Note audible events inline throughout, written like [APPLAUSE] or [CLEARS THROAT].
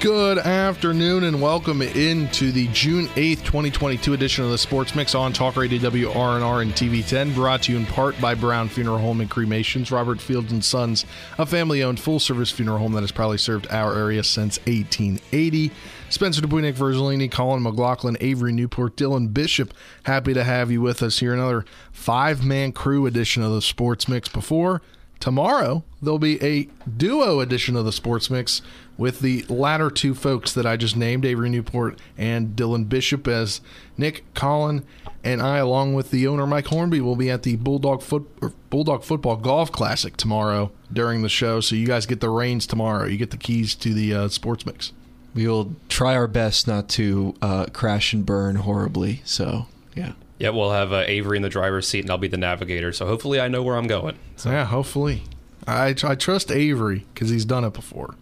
Good afternoon and welcome into the June 8th, 2022 edition of the Sports Mix on Talk Radio WRNR and TV10, brought to you in part by Brown Funeral Home and Cremations, Robert Fields and Sons, a family-owned full-service funeral home that has probably served our area since 1880. Spencer Dupuis, Nick Verzolini, Colin McLaughlin, Avery Newport, Dylan Bishop. Happy to have you with us here. Another five-man crew edition of the Sports Mix before tomorrow there'll be a duo edition of the sports mix with the latter two folks that i just named avery newport and dylan bishop as nick colin and i along with the owner mike hornby will be at the bulldog foot bulldog football golf classic tomorrow during the show. So you guys get the reins tomorrow. You get the keys to the uh, sports mix. We will try our best not to uh, crash and burn horribly. So yeah yeah, we'll have uh, Avery in the driver's seat, and I'll be the navigator. So hopefully, I know where I'm going. So. Yeah, hopefully. I, I trust Avery because he's done it before,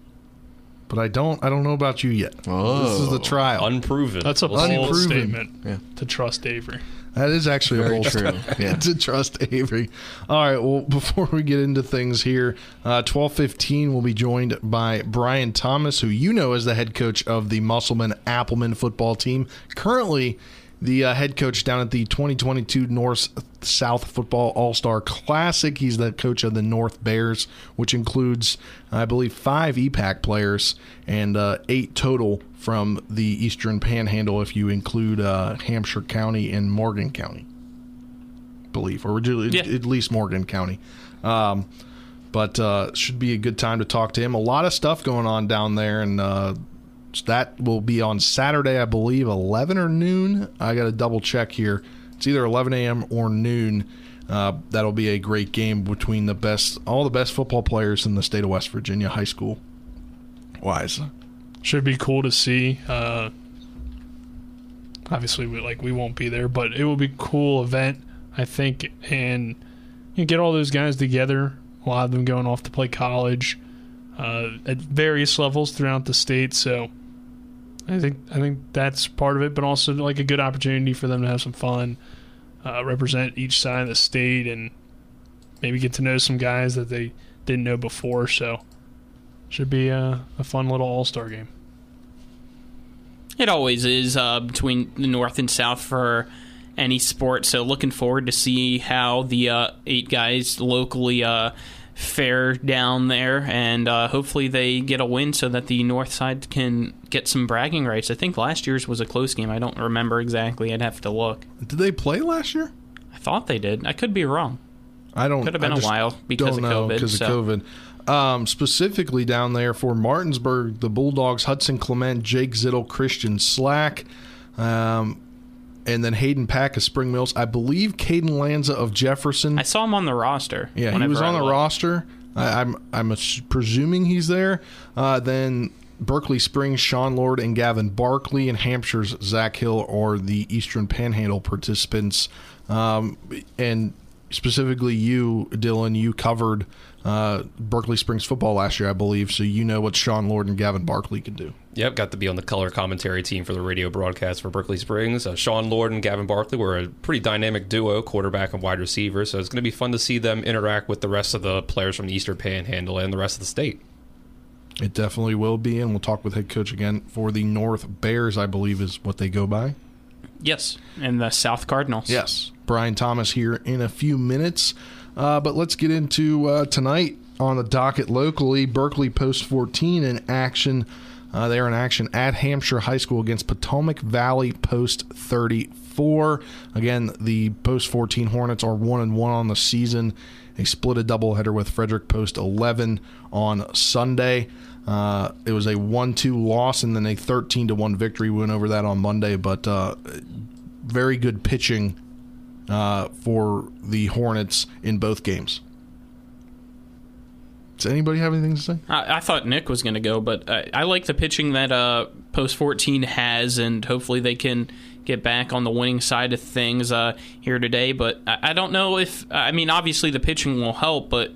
but I don't. I don't know about you yet. Oh. This is the trial. Unproven. That's a We'll bold see. statement Yeah. to trust Avery. That is actually Very a bold true. [LAUGHS] Yeah. [LAUGHS] to trust Avery. All right. Well, before we get into things here, uh, twelve fifteen, we'll be joined by Brian Thomas, who you know as the head coach of the Musselman Applemen football team. Currently, the uh, head coach down at the 2022 North South Football All Star Classic. He's the coach of the North Bears, which includes, I believe, five EPAC players and uh, eight total from the Eastern Panhandle, if you include uh, Hampshire County and Morgan County. Believe, or at Yeah. at least Morgan County. Um, but uh, should be a good time to talk to him. A lot of stuff going on down there, and uh, that will be on Saturday, I believe, 11 or noon. I got to double check here. It's either 11 a.m. or noon. Uh, that'll be a great game between the best, all the best football players in the state of West Virginia, high school wise. Should be cool to see. Uh, obviously, we, like we won't be there, but it will be cool event, I think, and you get all those guys together. A lot of them going off to play college uh, at various levels throughout the state. So I think I think that's part of it, but also like a good opportunity for them to have some fun, uh, represent each side of the state, and maybe get to know some guys that they didn't know before. So should be a, a fun little all star game. It always is uh, between the North and South for any sport. So looking forward to see how the uh, eight guys locally fare down there, and uh, hopefully they get a win so that the North side can get some bragging rights. I think last year's was a close game. I don't remember exactly. I'd have to look. Did they play last year? I thought they did. I could be wrong. I don't. Know. Could have been a while because of know COVID, Because so- of COVID. Um, specifically down there for Martinsburg, the Bulldogs: Hudson Clement, Jake Zittle, Christian Slack, um, and then Hayden Pack of Spring Mills. I believe Caden Lanza of Jefferson. I saw him on the roster. yeah, he was I on the looked. roster. I, I'm I'm ass- presuming he's there. Uh, then Berkeley Springs, Sean Lord and Gavin Barkley, and Hampshire's Zach Hill are the Eastern Panhandle participants. Um, and specifically, you, Dylan, you covered uh, Berkeley Springs football last year, I believe, so you know what Sean Lord and Gavin Barkley can do. Yep, got to be on the color commentary team for the radio broadcast for Berkeley Springs. Uh, Sean Lord and Gavin Barkley were a pretty dynamic duo, quarterback and wide receiver. So it's going to be fun to see them interact with the rest of the players from the Eastern Panhandle and the rest of the state. It definitely will be, and we'll talk with head coach again for the North Bears, I believe, is what they go by. Yes, and the South Cardinals. Yes, Brian Thomas here in a few minutes. Uh, but let's get into uh, tonight on the docket locally. Berkeley Post 14 in action. Uh, they are in action at Hampshire High School against Potomac Valley Post 34. Again, the Post 14 Hornets are one and one on the season. They split a doubleheader with Frederick Post 11 on Sunday. Uh, it was a 1 2 loss and then a 13 1 victory. We went over that on Monday, but uh, very good pitching uh, for the Hornets in both games. Does anybody have anything to say? I, I thought Nick was going to go, but I, I like the pitching that uh, Post 14 has, and hopefully they can get back on the winning side of things uh, here today. But I, I don't know if I mean obviously the pitching will help, but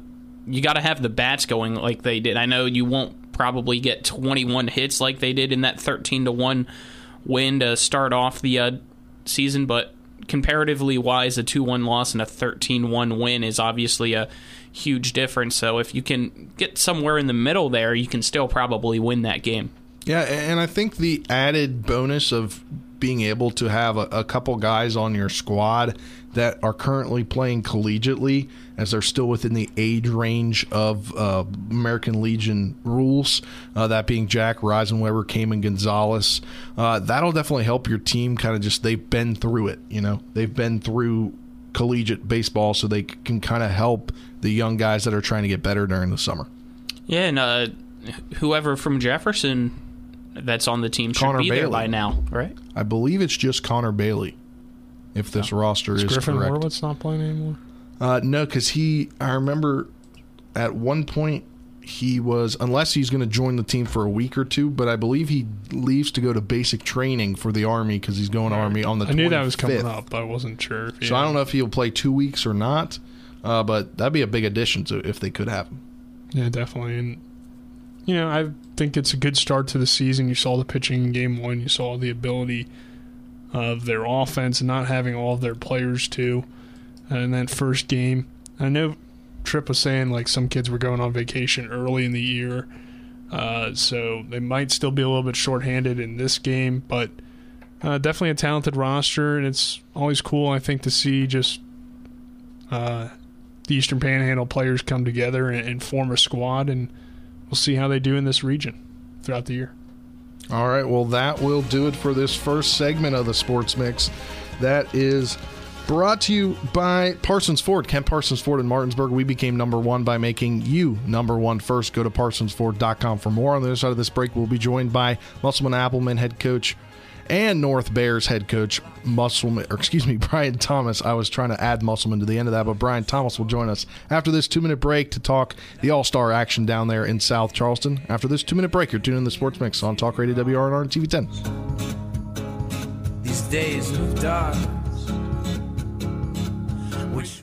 you got to have the bats going like they did. I know you won't probably get 21 hits like they did in that 13 to one win to start off the uh, season, but comparatively wise, a 2 1 loss and a 13 1 win is obviously a huge difference. So if you can get somewhere in the middle there, you can still probably win that game. Yeah, and I think the added bonus of being able to have a, a couple guys on your squad that are currently playing collegiately as they're still within the age range of uh, American Legion rules, uh, that being Jack Reisenweber, Cayman Gonzalez. Uh, that'll definitely help your team kind of just, they've been through it, you know, they've been through collegiate baseball, so they can kind of help the young guys that are trying to get better during the summer. Yeah, and uh, whoever from Jefferson that's on the team should Connor be there Bailey. by now, right? I believe it's just Connor Bailey, if this roster is, Is Griffin correct. Horowitz not playing anymore? Uh, no, because he, I remember at one point he was, unless he's going to join the team for a week or two, but I believe he leaves to go to basic training for the Army because he's going Army on the I knew that was coming up. but I wasn't sure. So I don't know if he'll play two weeks or not, uh, but that'd be a big addition to if they could have him. Yeah, definitely. And you know, I think it's a good start to the season. You saw the pitching in game one. You saw the ability of their offense and not having all of their players too. in that first game, I know Tripp was saying like some kids were going on vacation early in the year, uh, so they might still be a little bit shorthanded in this game, but. Uh, definitely a talented roster, and it's always cool, I think, to see just uh, the Eastern Panhandle players come together and, and form a squad, and we'll see how they do in this region throughout the year. All right, well, that will do it for this first segment of the Sports Mix. That is brought to you by Parsons Ford. Kent Parsons Ford in Martinsburg. We became number one by making you number one first. Go to parsonsford.com for more. On the other side of this break, we'll be joined by Musselman Applemen head coach and North Bears head coach Musselman, or excuse me, [LAUGHS] Brian Thomas. I was trying to add Musselman to the end of that, but Brian Thomas will join us after this two minute break to talk the All Star action down there in South Charleston. After this two minute break, you're tuning in the Sports Mix on Talk Radio WRNR and TV 10. These days of dark. Which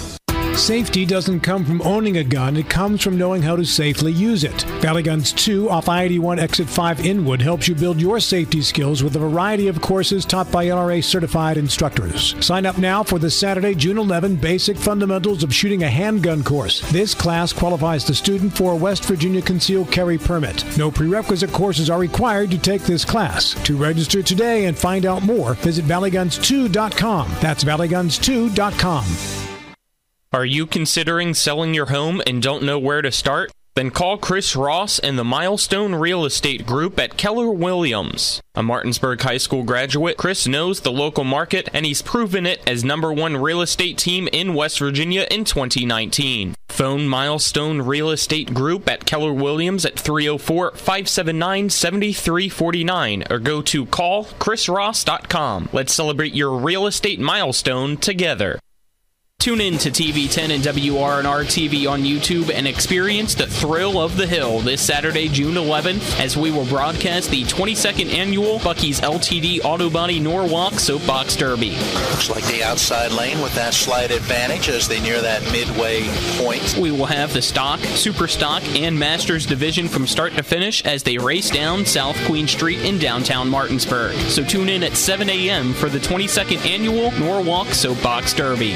Safety doesn't come from owning a gun, it comes from knowing how to safely use it. Valley Guns 2 off I 81 Exit 5 Inwood helps you build your safety skills with a variety of courses taught by NRA certified instructors. Sign up now for the Saturday, June 11 Basic Fundamentals of Shooting a Handgun course. This class qualifies the student for a West Virginia concealed carry permit. No prerequisite courses are required to take this class. To register today and find out more, visit valleyguns2.com. That's valleyguns2.com. Are you considering selling your home and don't know where to start? Then call Chris Ross and the Milestone Real Estate Group at Keller Williams. A Martinsburg High School graduate, Chris knows the local market and he's proven it as number one real estate team in West Virginia in 2019. Phone Milestone Real Estate Group at Keller Williams at 304 579 7349 or go to callchrisross.com. Let's celebrate your real estate milestone together. Tune in to TV10 and WRNR TV on YouTube and experience the thrill of the hill this Saturday, June 11th, as we will broadcast the 22nd annual Bucky's LTD Auto Body Norwalk Soapbox Derby. Looks like the outside lane with that slight advantage as they near that midway point. We will have the stock, super stock, and masters division from start to finish as they race down South Queen Street in downtown Martinsburg. So tune in at 7 a.m. for the 22nd annual Norwalk Soapbox Derby.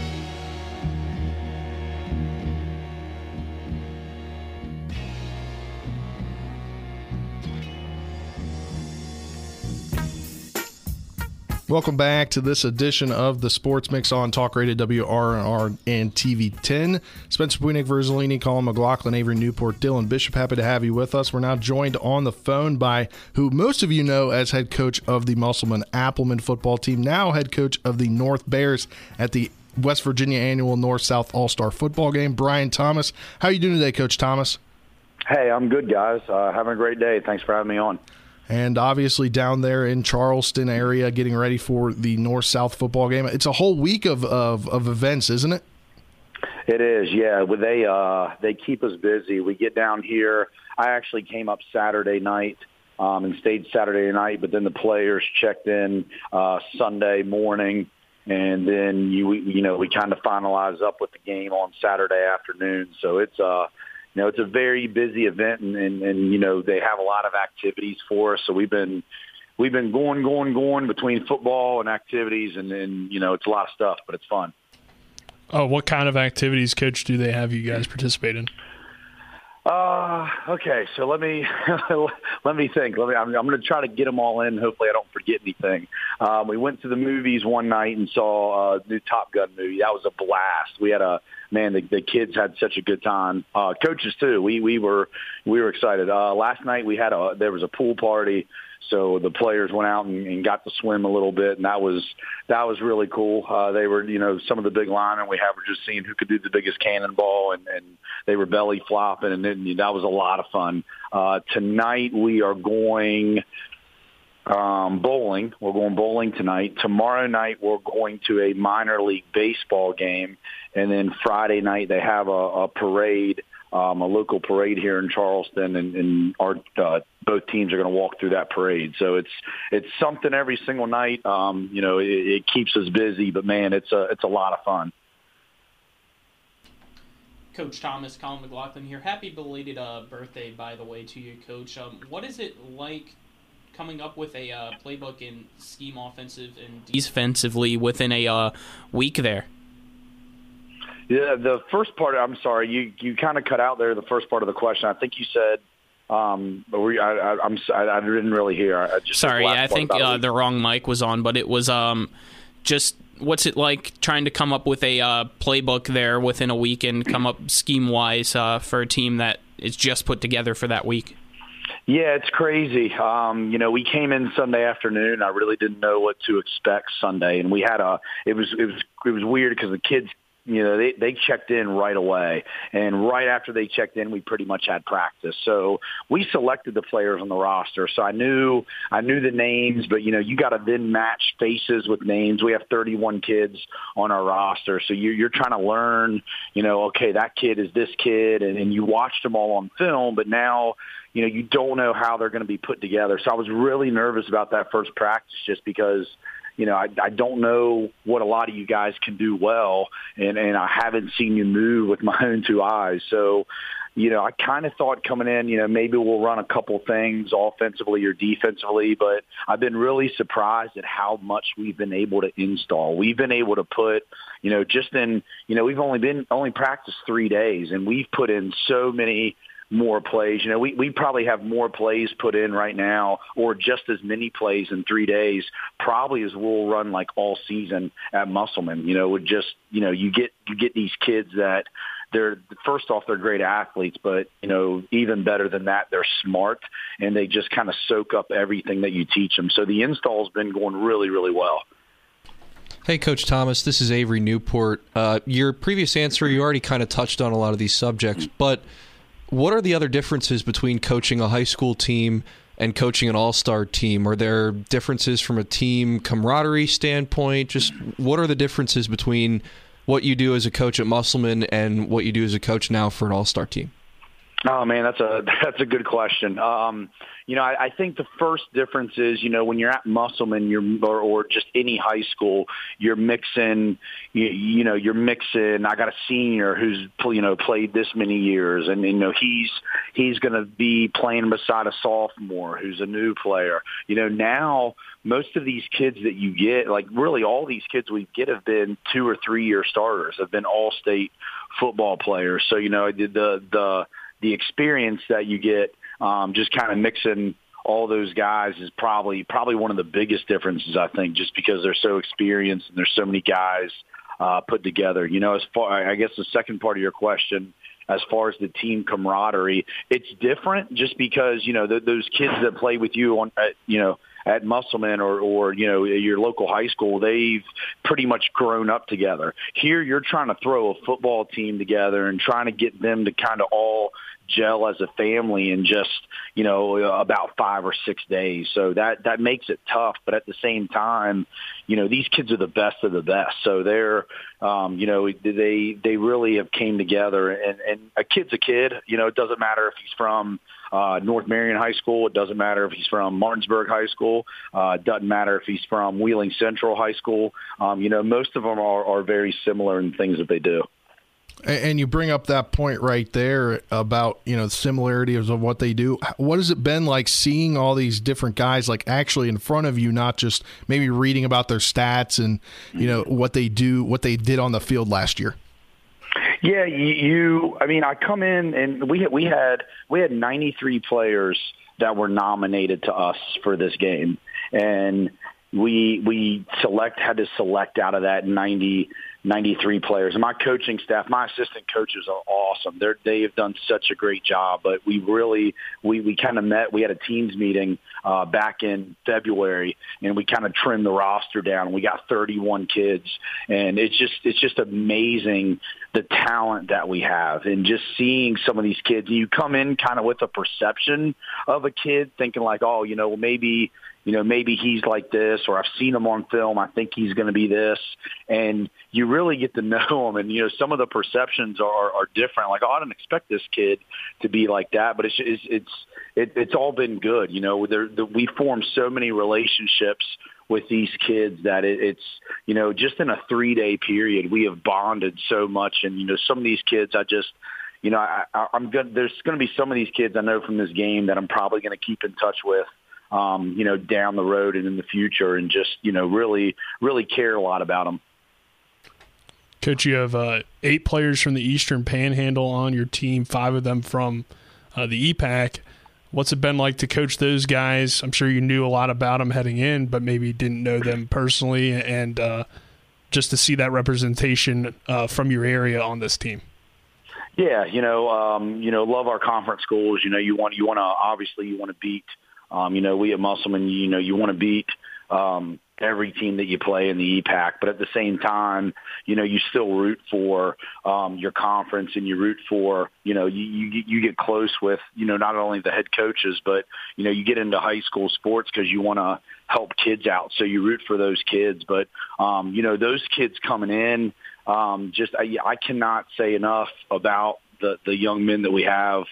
Welcome back to this edition of the Sports Mix on Talk Radio WRNR and TV 10. Spencer Dupuis, Verzolini, Colin McLaughlin, Avery Newport, Dylan Bishop. Happy to have you with us. We're now joined on the phone by who most of you know as head coach of the Musselman Applemen football team, now head coach of the North Bears at the West Virginia annual North South All Star football game. Brian Thomas. How are you doing today, Coach Thomas? Hey, I'm good, guys. Uh, having a great day. Thanks for having me on and obviously down there in Charleston area getting ready for the North South football game. It's a whole week of, of, of events, isn't it? It is, yeah. Well, they uh, they keep us busy. We get down here. I actually came up Saturday night um, and stayed Saturday night, but then the players checked in uh, Sunday morning, and then you you know we kind of finalize up with the game on Saturday afternoon. So it's uh you know, it's a very busy event, and, and, and you know they have a lot of activities for us. So we've been we've been going, going, going between football and activities, and then you know it's a lot of stuff, but it's fun. Oh, what kind of activities, Coach, do they have you guys participate in? Uh, okay, so let me [LAUGHS] let me think. Let me. I'm, I'm going to try to get them all in. Hopefully, I don't forget anything. Um, we went to the movies one night and saw a new Top Gun movie. That was a blast. We had a man. The, the kids had such a good time. Uh, coaches too. We we were we were excited. Uh, last night we had a there was a pool party so the players went out and, and got to swim a little bit, and that was that was really cool. Uh, they were, you know, some of the big linemen we have were just seeing who could do the biggest cannonball, and, and they were belly flopping, and then, that was a lot of fun. Uh, tonight we are going um, bowling. We're going bowling tonight. Tomorrow night we're going to a minor league baseball game, and then Friday night they have a, a parade um, a local parade here in Charleston, and, and our uh, both teams are going to walk through that parade. So it's it's something every single night. Um, you know, it, it keeps us busy, but man, it's a it's a lot of fun. Coach Thomas, Colin McLaughlin here. Happy belated uh, birthday, by the way, to you, Coach. Um, what is it like coming up with a uh, playbook and scheme offensive and defensively within a uh, week there? Yeah, the first part. I'm sorry, you you kind of cut out there. The first part of the question. I think you said. Um, but we, I, I, I'm I, I didn't really hear. I just sorry. Yeah, I think uh, the wrong mic was on, but it was um just what's it like trying to come up with a uh, playbook there within a week and come up scheme wise uh, for a team that is just put together for that week? Yeah, it's crazy. Um, you know, we came in Sunday afternoon. I really didn't know what to expect Sunday, and we had a. It was it was it was weird because the kids you know, they, they checked in right away. And right after they checked in, we pretty much had practice. So we selected the players on the roster. So I knew, I knew the names, but you know, you got to then match faces with names. We have 31 kids on our roster. So you're, you're trying to learn, you know, okay, that kid is this kid and, and you watched them all on film, but now, you know, you don't know how they're going to be put together. So I was really nervous about that first practice just because, you know, I, I don't know what a lot of you guys can do well, and and I haven't seen you move with my [LAUGHS] own two eyes. So, you know, I kind of thought coming in, you know, maybe we'll run a couple things offensively or defensively, but I've been really surprised at how much we've been able to install. We've been able to put, you know, just in, you know, we've only been only practiced three days, and we've put in so many more plays. You know, we, we probably have more plays put in right now or just as many plays in three days probably as we'll run like all season at Musselman. You know, would just, you know, you get, you get these kids that they're first off they're great athletes but you know even better than that they're smart and they just kind of soak up everything that you teach them so the install's been going really really well Hey, Coach Thomas, this is Avery Newport. Uh, your previous answer, you already kind of touched on a lot of these subjects, but what are the other differences between coaching a high school team and coaching an all-star team? Are there differences from a team camaraderie standpoint? Just what are the differences between what you do as a coach at Musselman and what you do as a coach now for an all-star team? Oh man, that's a [LAUGHS] that's a good question. Um, you know, I, I think the first difference is, you know, when you're at Musselman, you're or, or just any high school, you're mixing, you, you know, you're mixing. I got a senior who's you know played this many years, and you know he's he's going to be playing beside a sophomore who's a new player. You know, now most of these kids that you get, like really all these kids we get have been two or three year starters, have been all state football players. So you know, the the the experience that you get um, just kind of mixing all those guys is probably probably one of the biggest differences I think, just because they're so experienced and there's so many guys uh, put together. You know, as far I guess the second part of your question, as far as the team camaraderie, it's different just because you know th- those kids that play with you on uh, you know at Musselman or, or you know your local high school, they've pretty much grown up together. Here, you're trying to throw a football team together and trying to get them to kind of all gel as a family in just you know about five or six days. So that that makes it tough. But at the same time, you know these kids are the best of the best. So they're um, you know they they really have came together. And and a kid's a kid. You know it doesn't matter if he's from uh, North Marion High School. It doesn't matter if he's from Martinsburg High School. Uh, doesn't matter if he's from Wheeling Central High School. Um, you know, most of them are, are very similar in things that they do. And you bring up that point right there about you know the similarities of what they do. What has it been like seeing all these different guys like actually in front of you, not just maybe reading about their stats and you know mm-hmm. what they do, what they did on the field last year? Yeah, you, you. I mean, I come in and we we had we had 93 players that were nominated to us for this game, and we we select had to select out of that 90 93 players. And my coaching staff, my assistant coaches are awesome. They're, they have done such a great job. But we really, we, we kind of met, we had a teams meeting uh, back in February and we kind of trimmed the roster down. We got 31 kids and it's just, it's just amazing the talent that we have and just seeing some of these kids. You come in kind of with a perception of a kid thinking like, oh, you know, maybe, you know, maybe he's like this, or I've seen him on film. I think he's going to be this, and you really get to [LAUGHS] know him. And you know, some of the perceptions are are different. Like, oh, I didn't expect this kid to be like that, but it's it's it's it, it's all been good. You know, the, we formed so many relationships with these kids that it, it's you know just in a three day period we have bonded so much, and you know, some of these kids I just you know, I, I'm good. There's going to be some of these kids I know from this game that I'm probably going to keep in touch with um, you know, down the road and in the future, and just you know, really, really care a lot about them. Coach, you have uh, eight players from the Eastern Panhandle on your team, five of them from uh, the EPAC. What's it been like to coach those guys? I'm sure you knew a lot about them heading in, but maybe didn't know them personally, and uh, just to see that representation uh, from your area on this team. Yeah, you know, um, you know, love our conference schools. You know, you want you want to obviously you want to beat um, you know, we at Musselman, you know, you want to beat um, every team that you play in the EPAC, but at the same time, you know, you still root for um, your conference and you root for, you know, you, you you get close with, you know, not only the head coaches, but you know, you get into high school sports because you want to help kids out, so you root for those kids. But um, you know, those kids coming in, um, just I, I cannot say enough about the the young men that we have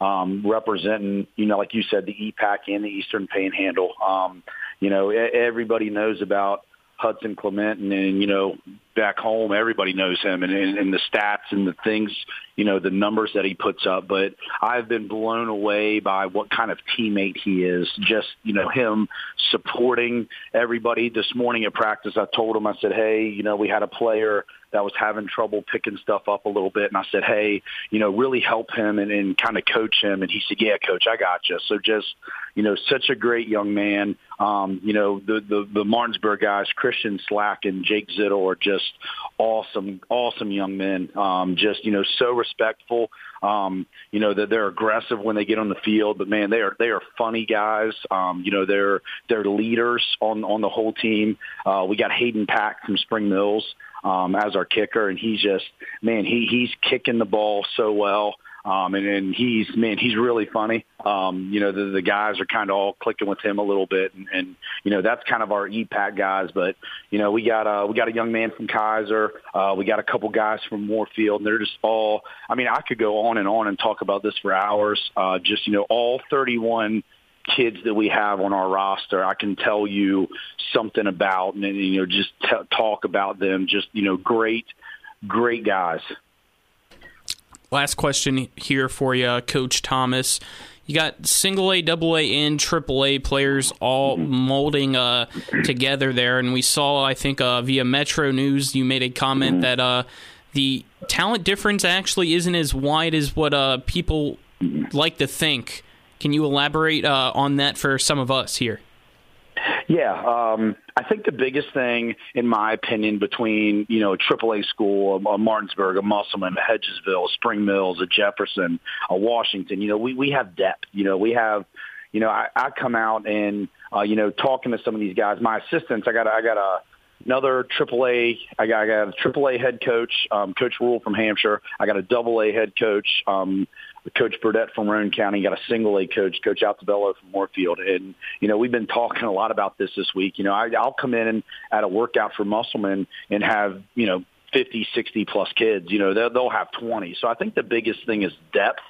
um, representing, you know, like you said, the EPAC and the Eastern Panhandle. Um, you know, everybody knows about Hudson Clement, and, and you know, back home, everybody knows him, and, and, and the stats and the things, you know, the numbers that he puts up. But I've been blown away by what kind of teammate he is. Just you know, him supporting everybody. This morning at practice, I told him, I said, hey, you know, we had a player that was having trouble picking stuff up a little bit. And I said, hey, you know, really help him and, and kind of coach him. And he said, yeah, coach, I got you. So just, you know, such a great young man. Um, you know, the, the, the Martinsburg guys, Christian Slack and Jake Zittel are just awesome, awesome young men. Um, just, you know, so respectful. Um, you know, that they're aggressive when they get on the field, but man, they are, they are funny guys. Um, you know, they're, they're leaders on, on the whole team. Uh, we got Hayden Pack from Spring Mills um, as our kicker, and he's just man, he he's kicking the ball so well. Um, and, and he's man, he's really funny. Um, you know, the, the guys are kind of all clicking with him a little bit, and, and you know that's kind of our EPAC guys. But you know, we got uh, we got a young man from Keyser, uh, we got a couple guys from Moorfield, and they're just all. I mean, I could go on and on and talk about this for hours. Uh, just you know, all 31 kids that we have on our roster, I can tell you something about and you know just t- talk about them. Just you know, great, great guys. Last question here for you, Coach Thomas. You got single A, double A, and triple A players all molding uh, together there, and we saw, I think, uh, via Metro News, you made a comment that uh, the talent difference actually isn't as wide as what uh, people like to think Can you elaborate uh, on that for some of us here? Yeah, um, I think the biggest thing, in my opinion, between you know a AAA school, a Martinsburg, a Musselman, a Hedgesville, a Spring Mills, a Jefferson, a Washington, you know, we we have depth. You know, we have, you know, I, I come out and uh, you know talking to some of these guys. My assistants, I got I got a another AAA. I got, I got a AAA head coach, um, Coach Rule from Hampshire. I got a double A head coach, um, Coach Burdett from Roane County. Got a single A coach, Coach Altabello from Moorfield. And, you know, we've been talking a lot about this this week. You know, I, I'll come in at a workout for Musselman and have, you know, 50, 60 plus kids. You know, they'll, they'll have 20. So I think the biggest thing is depth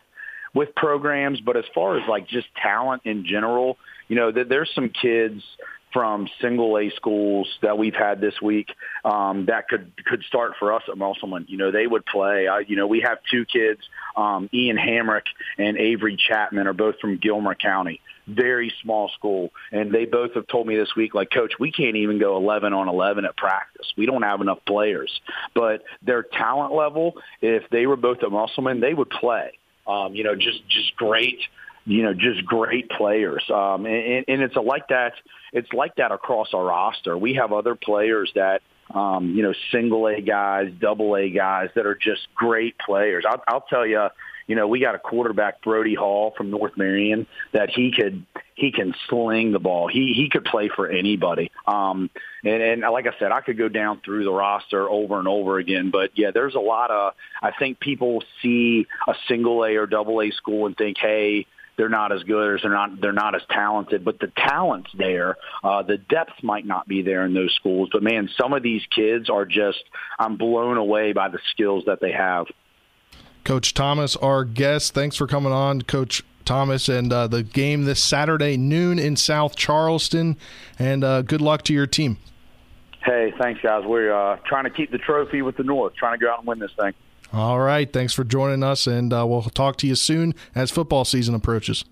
with programs. But as far as like just talent in general, you know, there's some kids – from single A schools that we've had this week um, that could could start for us at Musselman. You know, they would play. I, you know, we have two kids, um, Ian Hamrick and Avery Chapman, are both from Gilmer County. Very small school, and they both have told me this week, like, Coach, we can't even go 11 on 11 at practice. We don't have enough players. But their talent level, if they were both at Musselman, they would play. Um, you know, just just great you know, just great players. Um, and, and it's a, like that. It's like that across our roster. We have other players that, um, you know, single A guys, double A guys that are just great players. I'll, I'll tell you, you know, we got a quarterback, Brody Hall from North Marion, that he could he can sling the ball. He he could play for anybody. Um, and, and like I said, I could go down through the roster over and over again. But yeah, there's a lot of. I think people see a single A or double A school and think, hey, they're not as good or they're not they're not as talented, but the talent's there. Uh, the depth might not be there in those schools, but man, some of these kids are just I'm blown away by the skills that they have. Coach Thomas, our guest, thanks for coming on, Coach Thomas, and uh, the game this Saturday noon in South Charleston, and uh, good luck to your team. Hey, thanks, guys. We're uh, trying to keep the trophy with the North, trying to go out and win this thing. All right. Thanks for joining us, and uh, we'll talk to you soon as football season approaches.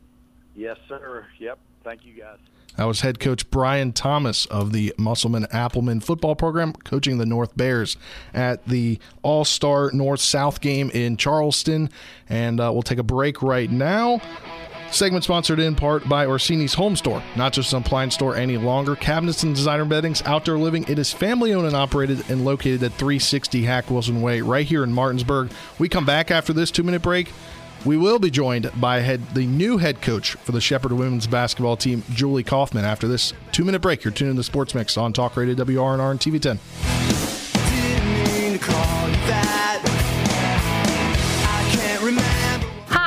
Yes, sir. Yep. Thank you, guys. That was head coach Brian Thomas of the Musselman Applemen football program, coaching the North Bears at the All Star North South game in Charleston. And uh, we'll take a break right now. Segment sponsored in part by Orsini's Home Store, not just an appliance store any longer. Cabinets and designer beddings, outdoor living. It is family owned and operated and located at 360 Hack Wilson Way, right here in Martinsburg. We come back after this two minute break. We will be joined by head, the new head coach for the Shepherd women's basketball team, Julie Kaufman. After this two minute break, you're tuning in to Sports Mix on Talk Radio WRNR and TV 10.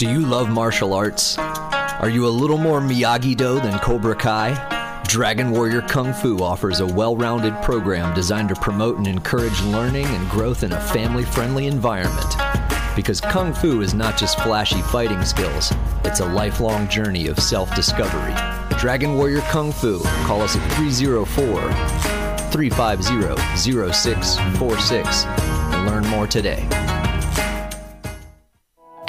Do you love martial arts? Are you a little more Miyagi Do than Cobra Kai? Dragon Warrior Kung Fu offers a well rounded program designed to promote and encourage learning and growth in a family friendly environment. Because Kung Fu is not just flashy fighting skills, it's a lifelong journey of self discovery. Dragon Warrior Kung Fu, call us at 304 350 0646 and learn more today.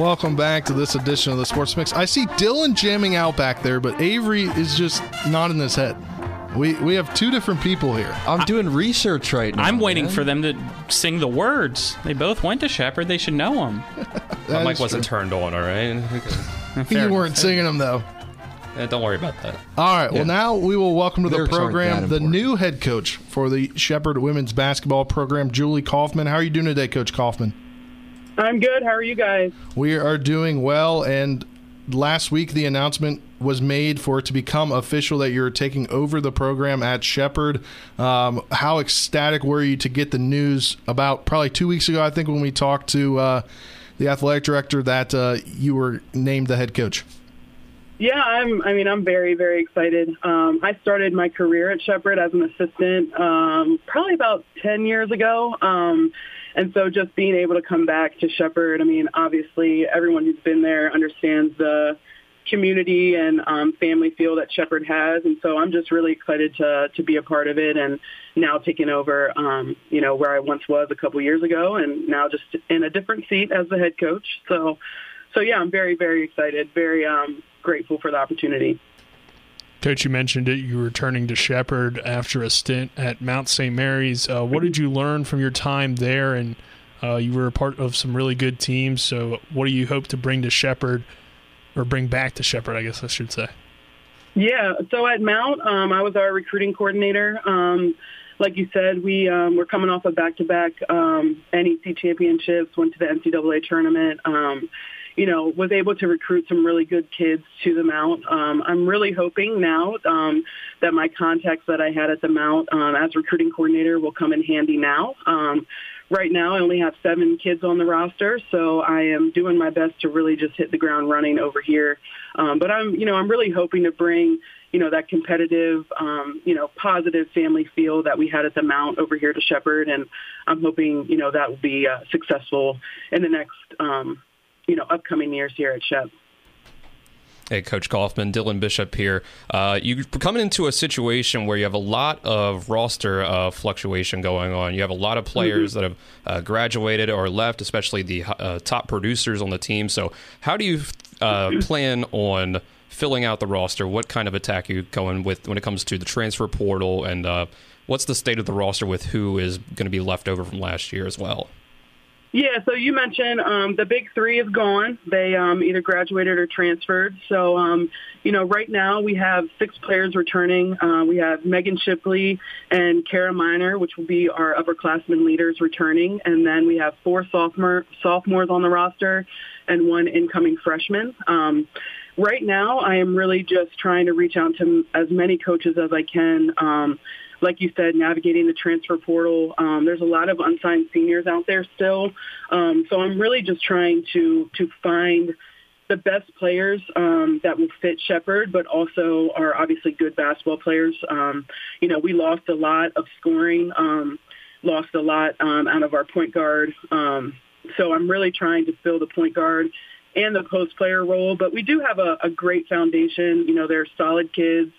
Welcome back to this edition of the Sports Mix. I see Dylan jamming out back there, but Avery is just nodding his head. We we have two different people here. I'm doing research right now. I'm waiting man. for them to sing the words. They both went to Shepherd. They should know them. [LAUGHS] My mic wasn't turned on, all right? [LAUGHS] you weren't singing them though. Eh, don't worry about that. All right. Well, now we will welcome to the Lyrics program the new head coach for the Shepherd women's basketball program, Julie Kaufman. How are you doing today, Coach Kaufman? I'm good. How are you guys? We are doing well, and last week the announcement was made for it to become official that you're taking over the program at Shepherd. Um, how ecstatic were you to get the news about probably two weeks ago? I think when we talked to uh, the athletic director that uh, you were named the head coach. Yeah, I'm. I mean, I'm very, very excited. Um, I started my career at Shepherd as an assistant um, probably about ten years ago, um, and so just being able to come back to Shepherd. I mean, obviously, everyone who's been there understands the community and um, family feel that Shepherd has, and so I'm just really excited to to be a part of it and now taking over. Um, you know, where I once was a couple years ago, and now just in a different seat as the head coach. So. So yeah, I'm very, very excited, very um, grateful for the opportunity. Coach, you mentioned it. You were returning to Shepherd after a stint at Mount St. Mary's. Uh, what did you learn from your time there? And uh, you were a part of some really good teams. So, what do you hope to bring to Shepherd, or bring back to Shepherd? I guess I should say. Yeah, so at Mount, um, I was our recruiting coordinator. Um, like you said, we um, were coming off of back-to-back um, NEC championships, went to the NCAA tournament. You know, was able to recruit some really good kids to the Mount. Um, I'm really hoping now um, that my contacts that I had at the Mount um, as recruiting coordinator will come in handy now. Um, right now, I only have seven kids on the roster, so I am doing my best to really just hit the ground running over here. Um, but I'm, you know, I'm really hoping to bring, you know, that competitive, um, you know, positive family feel that we had at the Mount over here to Shepherd, and I'm hoping, you know, that will be uh, successful in the next, um, you know, upcoming years here at Shep. Hey, Coach Kaufman, Dylan Bishop here. Uh, you're coming into a situation where you have a lot of roster uh, fluctuation going on. You have a lot of players that have uh, graduated or left, especially the uh, top producers on the team. So, how do you uh, [CLEARS THROAT] plan on filling out the roster? What kind of attack are you going with when it comes to the transfer portal? And uh, what's the state of the roster with who is going to be left over from last year as well? Yeah, so you mentioned um, the big three is gone. They um, either graduated or transferred. So, um, you know, right now we have six players returning. Uh, we have Megan Shipley and Kara Miner, which will be our upperclassmen leaders returning. And then we have four sophomore, sophomores on the roster and one incoming freshman. Um, right now, I am really just trying to reach out to as many coaches as I can. Um, like you said, navigating the transfer portal. Um, there's a lot of unsigned seniors out there still. Um, so I'm really just trying to to find the best players um, that will fit Shepherd, but also are obviously good basketball players. Um, you know, we lost a lot of scoring, um, lost a lot um, out of our point guard. Um, so I'm really trying to fill the point guard and the post player role. But we do have a, a great foundation. You know, they're solid kids.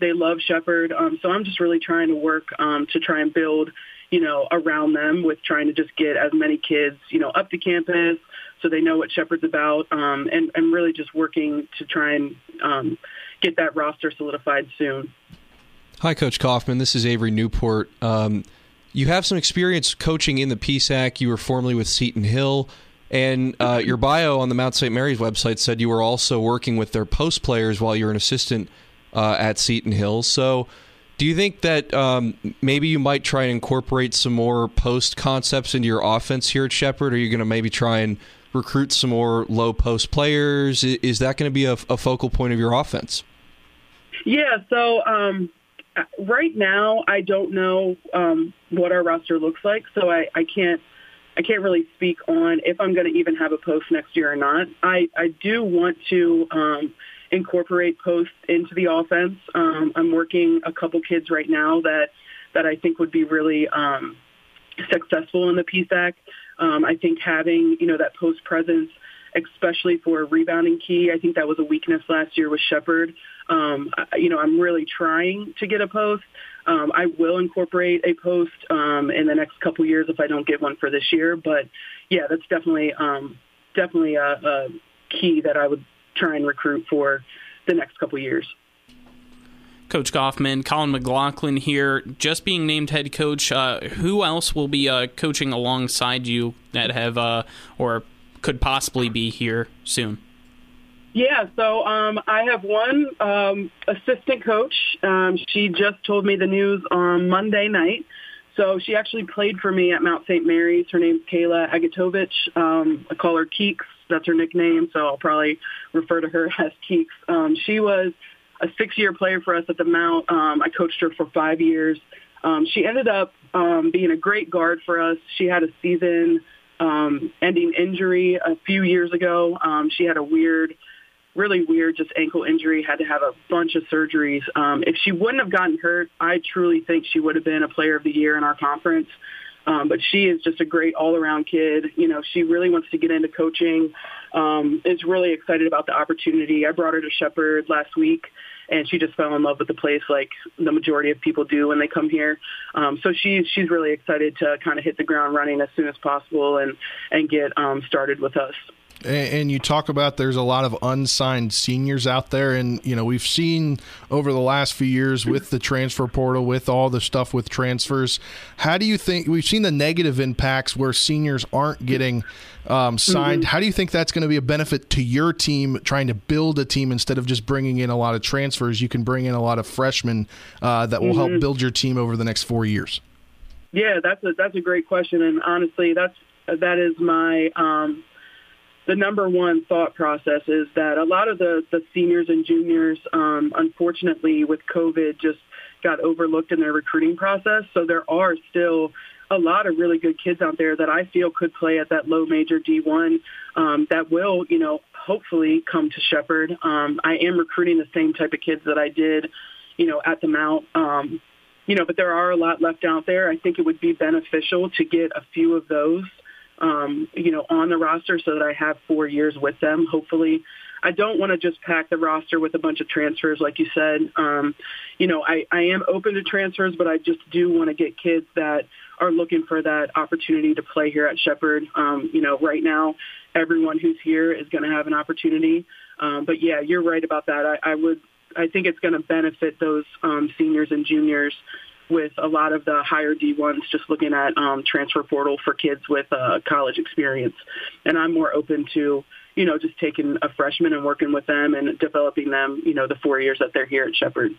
They love Shepherd. Um, so I'm just really trying to work um, to try and build, you know, around them with trying to just get as many kids, you know, up to campus so they know what Shepherd's about um, and, and really just working to try and um, get that roster solidified soon. Hi, Coach Kaufman. This is Avery Newport. Um, you have some experience coaching in the PSAC. You were formerly with Seton Hill. And uh, your bio on the Mount St. Mary's website said you were also working with their post players while you're an assistant uh, at Seton Hill. So, do you think that um, maybe you might try and incorporate some more post concepts into your offense here at Shepherd? Are you going to maybe try and recruit some more low post players? Is that going to be a, a focal point of your offense? Yeah, so um, right now I don't know um, what our roster looks like, so I, I can't I can't really speak on if I'm going to even have a post next year or not. I, I do want to um, incorporate post into the offense. Um, I'm working a couple kids right now that that I think would be really um, successful in the PSAC. Um, I think having you know that post presence, especially for a rebounding key, I think that was a weakness last year with Shepherd. Um, you know, I'm really trying to get a post. Um, I will incorporate a post um, in the next couple years if I don't get one for this year. But yeah, that's definitely um, definitely a, a key that I would try and recruit for the next couple years. Coach Kaufman, Colin McLaughlin here, just being named head coach. Uh, who else will be uh, coaching alongside you that have uh, or could possibly be here soon? Yeah, so um, I have one um, assistant coach. Um, she just told me the news on Monday night. So she actually played for me at Mount St. Mary's. Her name's Kayla Agatovich. Um, I call her Keeks. That's her nickname, so I'll probably refer to her [LAUGHS] as Keeks. Um, she was a six-year player for us at the Mount. Um, I coached her for five years. Um, she ended up um, being a great guard for us. She had a season um, ending injury a few years ago. Um, she had a weird really weird, just ankle injury, had to have a bunch of surgeries. Um, if she wouldn't have gotten hurt, I truly think she would have been a player of the year in our conference. Um, but she is just a great all-around kid. You know, she really wants to get into coaching. Um, is really excited about the opportunity. I brought her to Shepherd last week, and she just fell in love with the place, like the majority of people do when they come here. Um, so she's she's really excited to kind of hit the ground running as soon as possible and and get um, started with us and you talk about there's a lot of unsigned seniors out there. And you know we've seen over the last few years with the transfer portal with all the stuff with transfers how do you think we've seen the negative impacts where seniors aren't getting um, signed. Mm-hmm. how do you think that's going to be a benefit to your team trying to build a team instead of just bringing in a lot of transfers? You can bring in a lot of freshmen uh, that will mm-hmm. help build your team over the next four years. Yeah that's a that's a great question. And honestly that's that is my um, the number one thought process is that a lot of the, the seniors and juniors, um, unfortunately, with COVID, just got overlooked in their recruiting process. So there are still a lot of really good kids out there that I feel could play at that low major D1 um, that will, you know, hopefully come to Shepherd. Um, I am recruiting the same type of kids that I did, you know, at the Mount. Um, you know, but there are a lot left out there. I think it would be beneficial to get a few of those um, you know, on the roster so that I have four years with them, hopefully. I don't want to just pack the roster with a bunch of transfers, like you said. Um, you know, I, I am open to transfers, but I just do want to get kids that are looking for that opportunity to play here at Shepherd. Um, you know, right now, everyone who's here is going to have an opportunity. Um, but yeah, you're right about that. I, I would, I think it's going to benefit those um, seniors and juniors with a lot of the higher D1s just looking at um, transfer portal for kids with uh, college experience. And I'm more open to, you know, just taking a freshman and working with them and developing them, you know, the four years that they're here at Shepherd.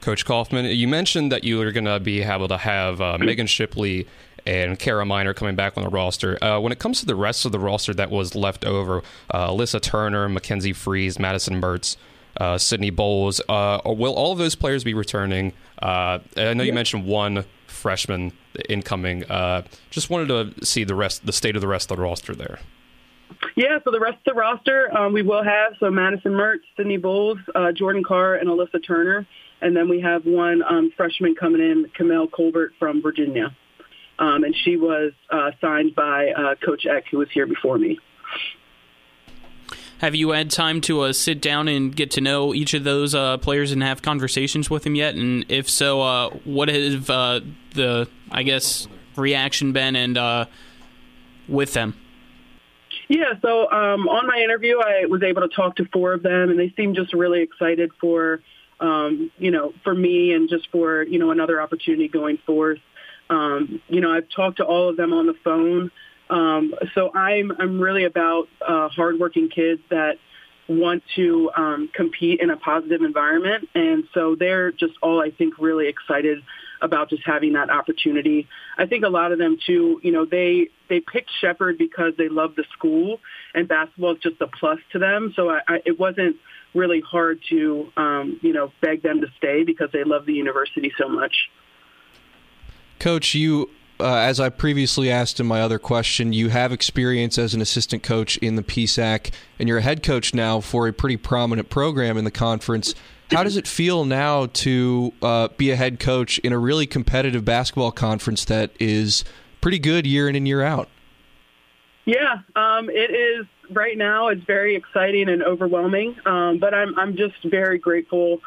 Coach Kaufman, you mentioned that you are going to be able to have uh, Megan Shipley and Kara Miner coming back on the roster. Uh, when it comes to the rest of the roster that was left over, uh, Alyssa Turner, Mackenzie Fries, Madison Mertz, uh, Sydney Bowles. Uh, will all of those players be returning? Uh, I know you mentioned one freshman incoming. Uh, just wanted to see the rest, the state of the rest of the roster there. Yeah, so the rest of the roster um, we will have so Madison Mertz, Sydney Bowles, uh, Jordan Carr, and Alyssa Turner, and then we have one um, freshman coming in, Camille Colbert from Virginia, um, and she was uh, signed by uh, Coach Eck, who was here before me. Have you had time to uh, sit down and get to know each of those uh, players and have conversations with them yet? And if so, uh, what have uh, the I guess reaction been and uh, with them? Yeah, so um, on my interview, I was able to talk to four of them, and they seemed just really excited for um, you know for me and just for you know another opportunity going forth. Um, you know, I've talked to all of them on the phone. Um, so I'm I'm really about uh, hardworking kids that want to um, compete in a positive environment, and so they're just all I think really excited about just having that opportunity. I think a lot of them too, you know, they they picked Shepherd because they love the school, and basketball is just a plus to them. So I, I, it wasn't really hard to um, you know beg them to stay because they love the university so much. Coach, you uh, as I previously asked in my other question, you have experience as an assistant coach in the PSAC, and you're a head coach now for a pretty prominent program in the conference. How does it feel now to uh, be a head coach in a really competitive basketball conference that is pretty good year in and year out? Yeah, um, it is right now. It's very exciting and overwhelming, um, but I'm I'm just very grateful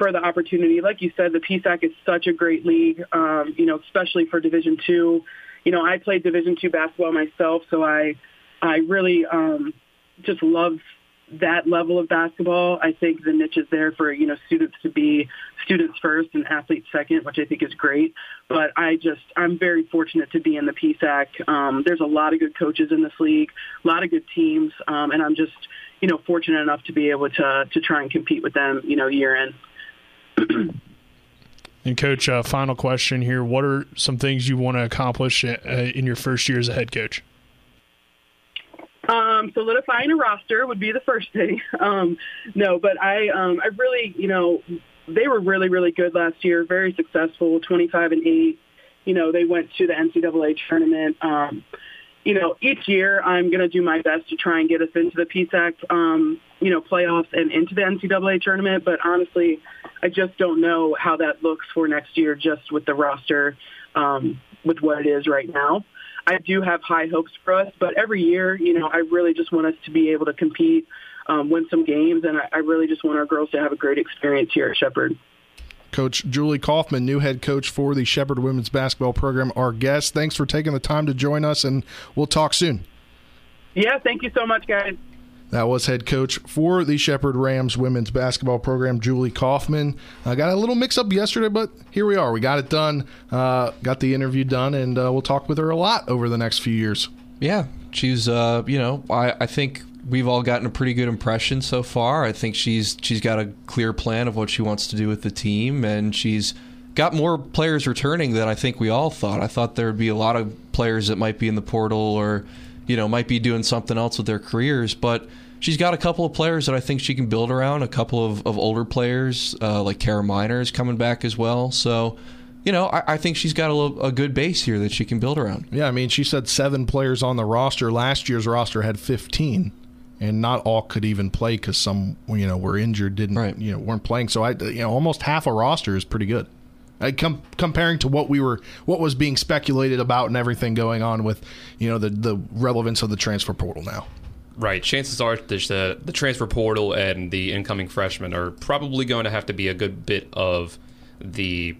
for the opportunity. Like you said, the PSAC is such a great league. Um, you know, especially for Division two. You know, I played Division two basketball myself, so I I really um, just love that level of basketball. I think the niche is there for, you know, students to be students first and athletes second, which I think is great. But I just, I'm very fortunate to be in the PSAC. Um, there's a lot of good coaches in this league, a lot of good teams, um, and I'm just, you know, fortunate enough to be able to, to try and compete with them, you know, year in. [CLEARS THROAT] and coach, uh, final question here. What are some things you want to accomplish uh, in your first year as a head coach? Um, solidifying a roster would be the first thing. [LAUGHS] Um, no, but I, um, I really, you know, they were really, really good last year. Very successful, 25 and eight. You know, they went to the NCAA tournament. Um, you know, each year I'm going to do my best to try and get us into the PSAC, um, you know, playoffs and into the NCAA tournament. But honestly, I just don't know how that looks for next year, just with the roster, um, with what it is right now. I do have high hopes for us, but every year, you know, I really just want us to be able to compete, um, win some games, and I, I really just want our girls to have a great experience here at Shepherd. Coach Julie Kaufman, new head coach for the Shepherd women's basketball program, our guest. Thanks for taking the time to join us, and we'll talk soon. Yeah, thank you so much, guys. That was head coach for the Shepherd Rams women's basketball program, Julie Kaufman. I uh, got a little mix up yesterday, but here we are. We got it done, uh, got the interview done, and uh, we'll talk with her a lot over the next few years. Yeah, she's, uh, you know, I, I think we've all gotten a pretty good impression so far. I think she's she's got a clear plan of what she wants to do with the team, and she's got more players returning than I think we all thought. I thought there would be a lot of players that might be in the portal or you know, might be doing something else with their careers. But she's got a couple of players that I think she can build around. A couple of, of older players uh, like Kara Miner is coming back as well. So, you know, I, I think she's got a, a, good base here that she can build around. Yeah, I mean, she said seven players on the roster. Last year's roster had 15, and not all could even play because some, you know, were injured, didn't, right. you know, weren't playing. So I, you know, almost half a roster is pretty good. I com- comparing to what we were, what was being speculated about, and everything going on with, you know, the the relevance of the transfer portal now. Right. Chances are the the transfer portal and the incoming freshmen are probably going to have to be a good bit of the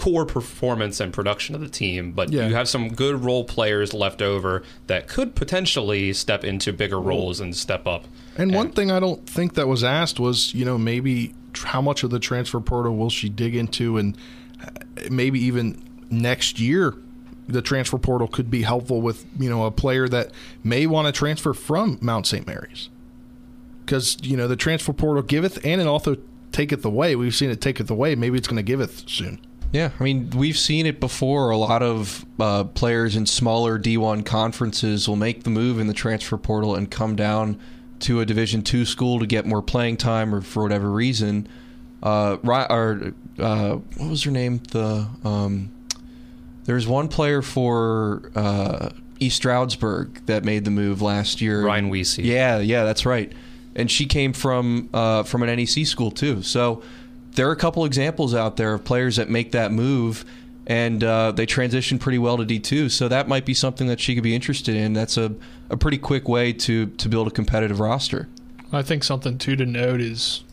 core performance and production of the team, but yeah. you have some good role players left over that could potentially step into bigger roles and step up. And, and one thing I don't think that was asked was, you know, maybe how much of the transfer portal will she dig into and uh, maybe even next year the transfer portal could be helpful with you know a player that may want to transfer from Mount St. Mary's because you know the transfer portal giveth and it also taketh away. We've seen it taketh away. Maybe it's going to giveth soon. Yeah, I mean we've seen it before. A lot of uh, players in smaller D1 conferences will make the move in the transfer portal and come down to a Division two school to get more playing time or for whatever reason uh, or uh, what was her name? The um, there's one player for uh, East Stroudsburg that made the move last year. Ryan Weesey. Yeah, yeah, that's right. And she came from uh, from an NEC school too. So there are a couple examples out there of players that make that move and uh, they transition pretty well to D2. So that might be something that she could be interested in. That's a, a pretty quick way to, to build a competitive roster. I think something too to note is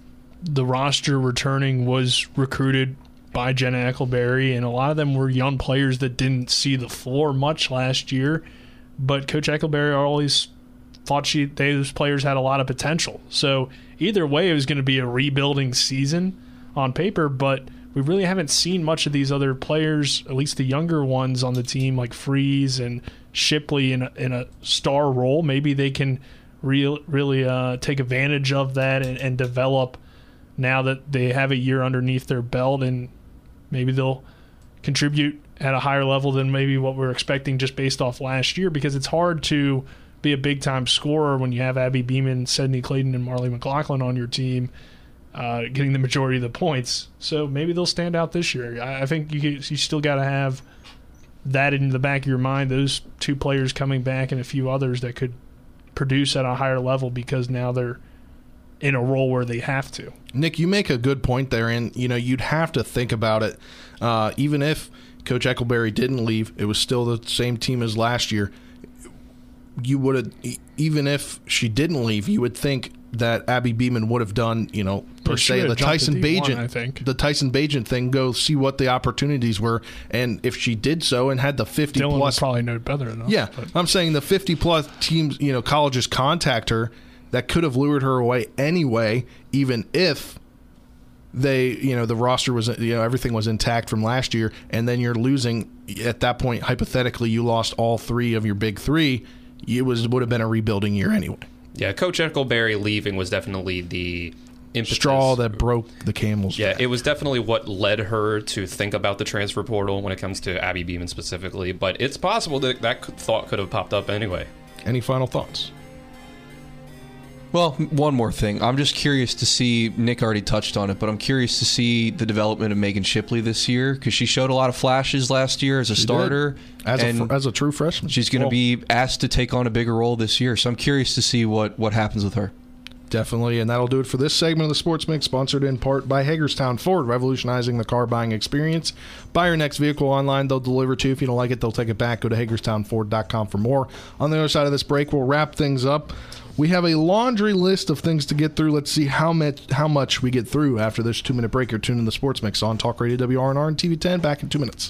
the roster returning was recruited by Jenna Eckleberry, and a lot of them were young players that didn't see the floor much last year. But Coach Eckleberry always thought she those players had a lot of potential. So either way, it was going to be a rebuilding season on paper, but we really haven't seen much of these other players, at least the younger ones on the team, like Freeze and Shipley, in a, in a star role. Maybe they can real, really uh, take advantage of that and, and develop now that they have a year underneath their belt and maybe they'll contribute at a higher level than maybe what we're expecting just based off last year because it's hard to be a big time scorer when you have Abby Beeman, Sydney Clayton, and Marley McLaughlin on your team. Uh, getting the majority of the points, so maybe they'll stand out this year. I, I think you you still got to have that in the back of your mind, those two players coming back and a few others that could produce at a higher level because now they're in a role where they have to. Nick, you make a good point there, and you know you'd have to think about it. Uh, even if Coach Eckelberry didn't leave, it was still the same team as last year. You would have, even if she didn't leave, you would think that Abby Beeman would have done, you know, per Well, se the have jumped to Tyson D1, Bagent, I think. the Tyson Bagent thing. Go see what the opportunities were, and if she did so and had the fifty Dylan plus probably know better than us. yeah, but- I'm saying the 50 plus teams, you know, colleges contact her that could have lured her away anyway, even if they, you know, the roster was, you know, everything was intact from last year, and then you're losing at that point. Hypothetically, you lost all three of your big three. It was would have been a rebuilding year anyway. Yeah, Coach Eckelberry leaving was definitely the impetus. Straw that broke the camel's Yeah, it was definitely what led her to think about the transfer portal when it comes to Abby Beeman specifically. But it's possible that that thought could have popped up anyway. Any final thoughts? Well, one more thing. I'm just curious to see. Nick already touched on it, but I'm curious to see the development of Megan Shipley this year because she showed a lot of flashes last year as a She starter, As a fr- as a true freshman. She's going to Well- be asked to take on a bigger role this year. So I'm curious to see what what happens with her. Definitely, and that'll do it for this segment of the Sports Mix, sponsored in part by Hagerstown Ford, revolutionizing the car buying experience. Buy your next vehicle online; they'll deliver to you. If you don't like it, they'll take it back. Go to HagerstownFord.com for more. On the other side of this break, we'll wrap things up. We have a laundry list of things to get through. Let's see how much how much we get through after this two minute break. You're tuning in the Sports Mix on Talk Radio WRNR and TV10. Back in two minutes.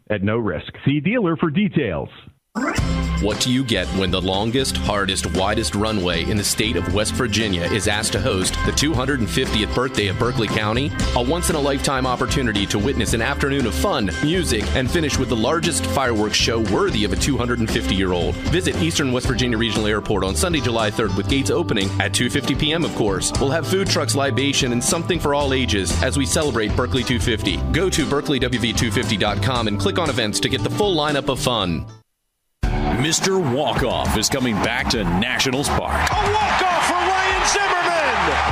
at no risk. See dealer for details. What do you get when the longest, hardest, widest runway in the state of West Virginia is asked to host the 250th birthday of Berkeley County? A once in a lifetime opportunity to witness an afternoon of fun, music, and finish with the largest fireworks show worthy of a 250 year old. Visit Eastern West Virginia Regional Airport on Sunday, July 3rd with gates opening at 2:50 p.m. of course. We'll have food trucks, libation, and something for all ages as we celebrate Berkeley 250. Go to berkeleyw250.com and click on events to get the full lineup of fun. Mr. Walkoff is coming back to Nationals Park. A walk-off!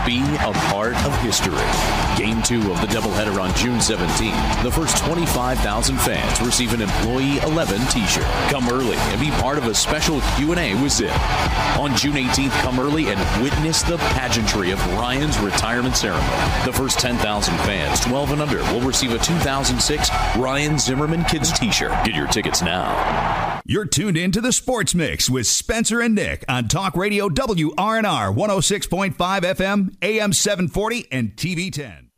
Be a part of history. Game two of the doubleheader on June 17th. The first 25,000 fans receive an Employee 11 t-shirt. Come early and be part of a special Q&A with Zim. On June 18th, come early and witness the pageantry of Ryan's retirement ceremony. The first 10,000 fans, 12 and under, will receive a 2006 Ryan Zimmerman Kids t-shirt. Get your tickets now. You're tuned in to the Sports Mix with Spencer and Nick on Talk Radio WRNR 106.5 FM, AM 740, and TV 10.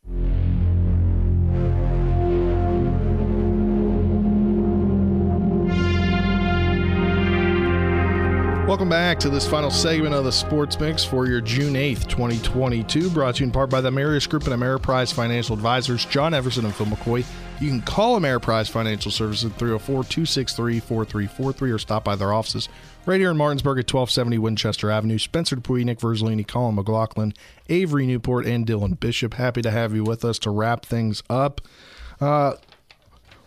Welcome back to this final segment of the Sports Mix for your June 8th, 2022. Brought to you in part by the Marius Group and Ameriprise Financial Advisors, John Everson and Phil McCoy. You can call Ameriprise Financial Services at 304 263 4343 or stop by their offices right here in Martinsburg at 1270 Winchester Avenue. Spencer Dupuis, Nick Verzolini, Colin McLaughlin, Avery Newport, and Dylan Bishop. Happy to have you with us to wrap things up. Uh,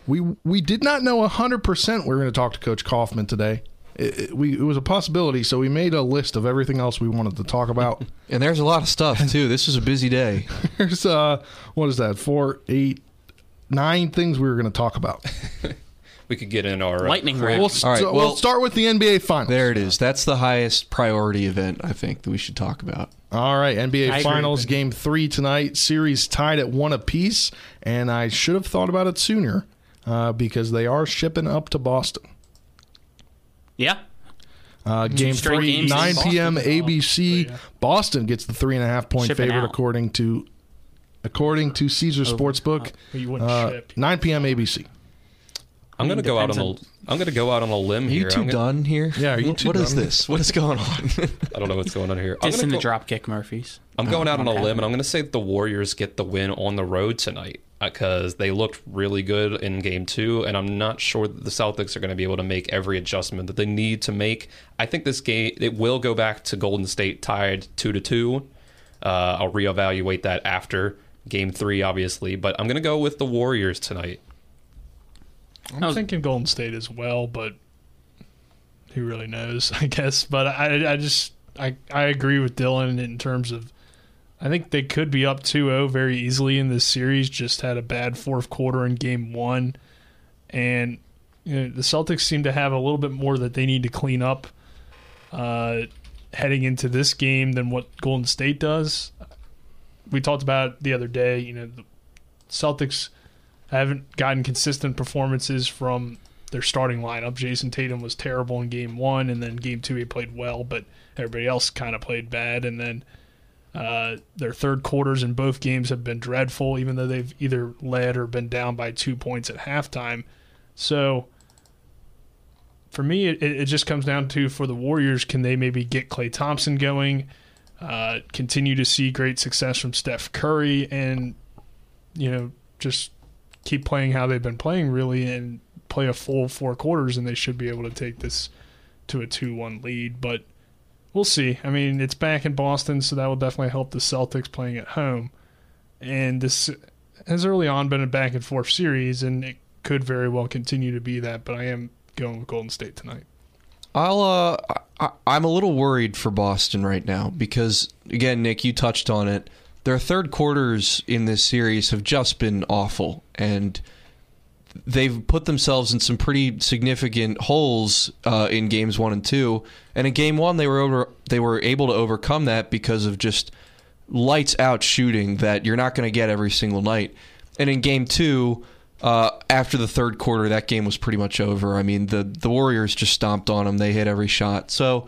we we did not know 100% we were going to talk to Coach Kaufman today. It, it- we, it was a possibility, so we made a list of everything else we wanted to talk about. [LAUGHS] And there's a lot of stuff [LAUGHS] too. This is a busy day. [LAUGHS] There's uh, what is that? Four, eight, nine things we were going to talk about. we could get in our uh, Lightning quick- We'll, st- we'll start with the NBA Finals. There it is. That's the highest priority event I think that we should talk about. All right, NBA I agree. Finals game three tonight. Series tied at one apiece, and I should have thought about it sooner uh, because they are shipping up to Boston. Yeah. Uh, game Straight three, games in 9 p.m. Boston. ABC. Boston gets the three and a half point Shipping favorite out. according to according to Caesar Oh, Sportsbook. you wouldn't Uh, ship. 9 p.m. ABC. I'm going to go out on a. I'm going to go out on a limb Are here. you two I'm gonna- done here? Yeah, are you What- two What is done? this? What is going on? [LAUGHS] [LAUGHS] I don't know what's going on here. I'm Just gonna in the go- Dropkick Murphys. I'm going Oh, out on a limb, and I'm going to say that the Warriors get the win on the road tonight because they looked really good in Game Two, and I'm not sure that the Celtics are going to be able to make every adjustment that they need to make. I think this game it will go back to Golden State tied two to two. Uh, I'll reevaluate that after Game Three, obviously, but I'm going to go with the Warriors tonight. I'm thinking Golden State as well, but who really knows? [LAUGHS] I guess. But I, I just, I, I agree with Dylan in terms of, I think they could be up 2-0 very easily in this series. Just had a bad fourth quarter in Game One, and you know, the Celtics seem to have a little bit more that they need to clean up uh, heading into this game than what Golden State does. We talked about the other day. You know, the Celtics haven't gotten consistent performances from their starting lineup. Jayson Tatum was terrible in game one, and then game two he played well, but everybody else kind of played bad. And then uh, their third quarters in both games have been dreadful, even though they've either led or been down by two points at halftime. So for me, it, it just comes down to for the Warriors, can they maybe get Klay Thompson going? Uh, continue to see great success from Steph Curry, and you know just keep playing how they've been playing really and play a full four quarters and they should be able to take this to a 2-1 lead but we'll see. I mean it's back in boston so that will definitely help the celtics playing at home. And this has early on been a back and forth series and it could very well continue to be that but i am going with golden state tonight. I'll uh I, I'm a little worried for Boston right now because again, Nick, you touched on it. Their third quarters in this series have just been awful and they've put themselves in some pretty significant holes uh, in games 1 and 2. And in game 1 they were over they were able to overcome that because of just lights out shooting that you're not going to get every single night. And in game 2 uh, after the third quarter, that game was pretty much over. I mean, the the Warriors just stomped on them; they hit every shot. So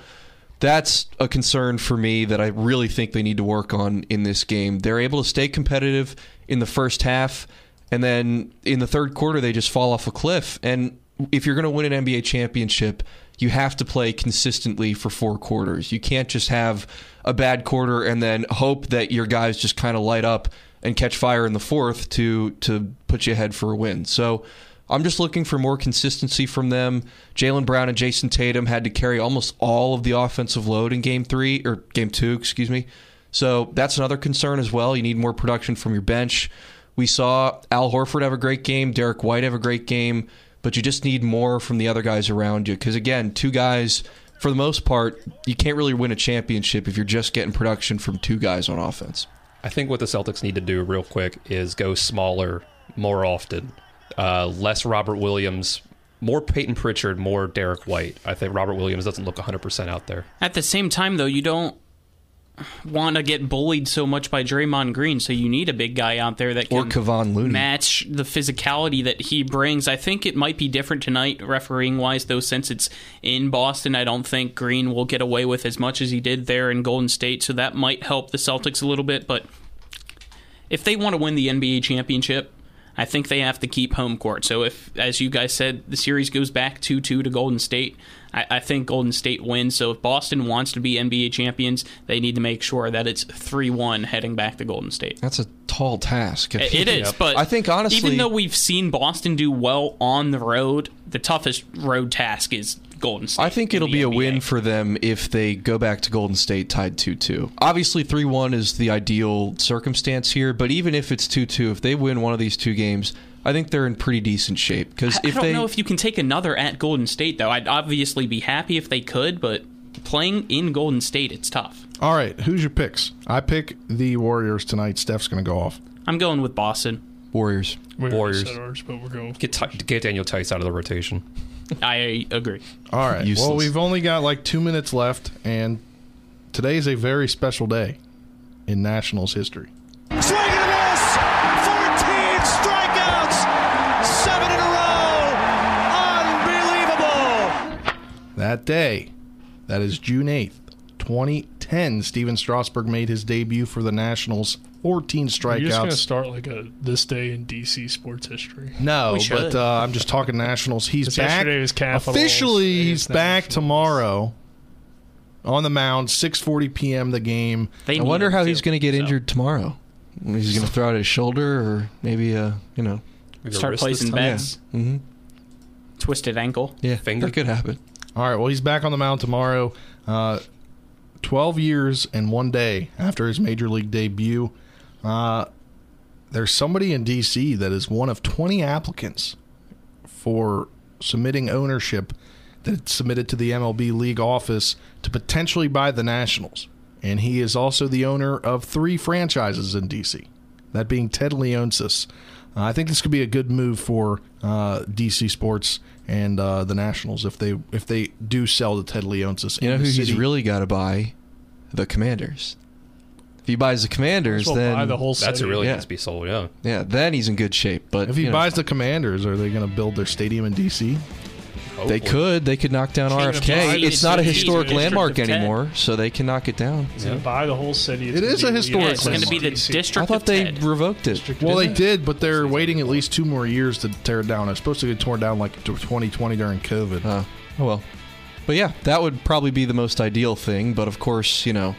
that's a concern for me that I really think they need to work on in this game. They're able to stay competitive in the first half, and then in the third quarter, they just fall off a cliff. And if you're going to win an NBA championship, you have to play consistently for four quarters. You can't just have a bad quarter and then hope that your guys just kind of light up and catch fire in the fourth to to put you ahead for a win. So I'm just looking for more consistency from them. Jaylen Brown and Jayson Tatum had to carry almost all of the offensive load in game three or game two, excuse me. So that's another concern as well. You need more production from your bench. We saw Al Horford have a great game, Derrick White have a great game, but you just need more from the other guys around you. Because again, two guys, for the most part, you can't really win a championship if you're just getting production from two guys on offense. I think what the Celtics need to do real quick is go smaller more often. Uh, less Robert Williams, more Payton Pritchard, more Derrick White. I think Robert Williams doesn't look 100% out there. At the same time, though, you don't want to get bullied so much by Draymond Green, so you need a big guy out there that Or can Kevon Looney. match the physicality that he brings. I think it might be different tonight, refereeing wise, though, since it's in Boston. I don't think Green will get away with as much as he did there in Golden State, so that might help the Celtics a little bit. But if they want to win the NBA championship, I think they have to keep home court. So if, as you guys said, the series goes back 2 2 to Golden State, I, I think Golden State wins. So if Boston wants to be NBA champions, they need to make sure that it's 3 1 heading back to Golden State. That's a tall task. It it is, but I think honestly, even though we've seen Boston do well on the road, the toughest road task is Golden State. I think it'll the be a win for them if they go back to Golden State tied 2 2. Obviously, 3 1 is the ideal circumstance here, but even if it's 2 2, if they win one of these two games, I think they're in pretty decent shape. Because I, I if don't they. know if you can take another at Golden State, though. I'd obviously be happy if they could, but playing in Golden State, it's tough. All right, who's your picks? I pick the Warriors tonight. Steph's going to go off. I'm going with Boston. Warriors. We Warriors. ours, but we're going. Get, Ti- get Daniel Theis out of the rotation. [LAUGHS] I agree. All right. Useless. Well, we've only got like two minutes left, and today is a very special day in Nationals history. Swing That day, that is June 8th, 2010, Stephen Strasburg made his debut for the Nationals. 14 strikeouts. You're just going to start like a this day in DC sports history. No, but uh, I'm just talking Nationals. [LAUGHS] He's back. yesterday was Capitals, Officially, today he's is back tomorrow on the mound, 6:40 p.m. The game. I wonder how he's going to get injured tomorrow. He's going to throw out his shoulder, or maybe uh, you know, Start placing bets. hmm Twisted ankle. Yeah, that could happen. All right. Well, he's back on the mound tomorrow. Uh, 12 years and one day after his major league debut. Uh, there's somebody in D.C. that is one of 20 applicants for submitting ownership that submitted to the MLB league office to potentially buy the Nationals. And he is also the owner of three franchises in D.C., that being Ted Leonsis. Uh, I think this could be a good move for uh, DC sports and uh, the Nationals if they if they do sell to Ted Leonsis. You know who the he's really got to buy? The Commanders. If he buys the Commanders, well then buy the whole That's city. really Yeah. needs to be sold. Yeah. yeah, then he's in good shape. But If he you know, buys the Commanders, are they going to build their stadium in DC? They could. They could knock down Change RFK. It's not a historic landmark anymore, so they can knock it down. He's going to buy the whole city. It's It gonna is be a historic Yeah, it's going to be the district I thought they Ted. revoked it. Well, they Did did, but they're waiting at least two more years to tear it down. It's supposed to get torn down like 2020 during COVID. Oh well. But yeah, that would probably be the most ideal thing. But of course, you know,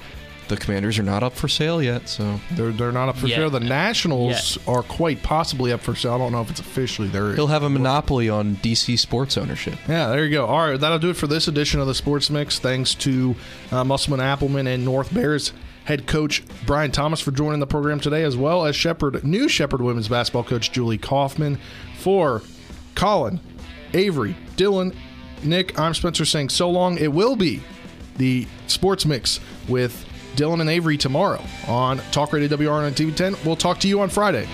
the Commanders are not up for sale yet, so They're they're not up for Yeah. sale. The Nationals are quite possibly up for sale. I don't know if it's officially. They're he'll have a monopoly on DC sports ownership. Yeah, there you go. All right, that'll do it for this edition of the Sports Mix. Thanks to uh, Musselman Applemen and North Bears head coach Brian Thomas for joining the program today, as well as Shepherd new Shepherd women's basketball coach Julie Kaufman. For Colin, Avery, Dylan, Nick, I'm Spencer saying so long. It will be the Sports Mix with Dylan and Avery tomorrow on Talk Radio WRN on TV10. We'll talk to you on Friday.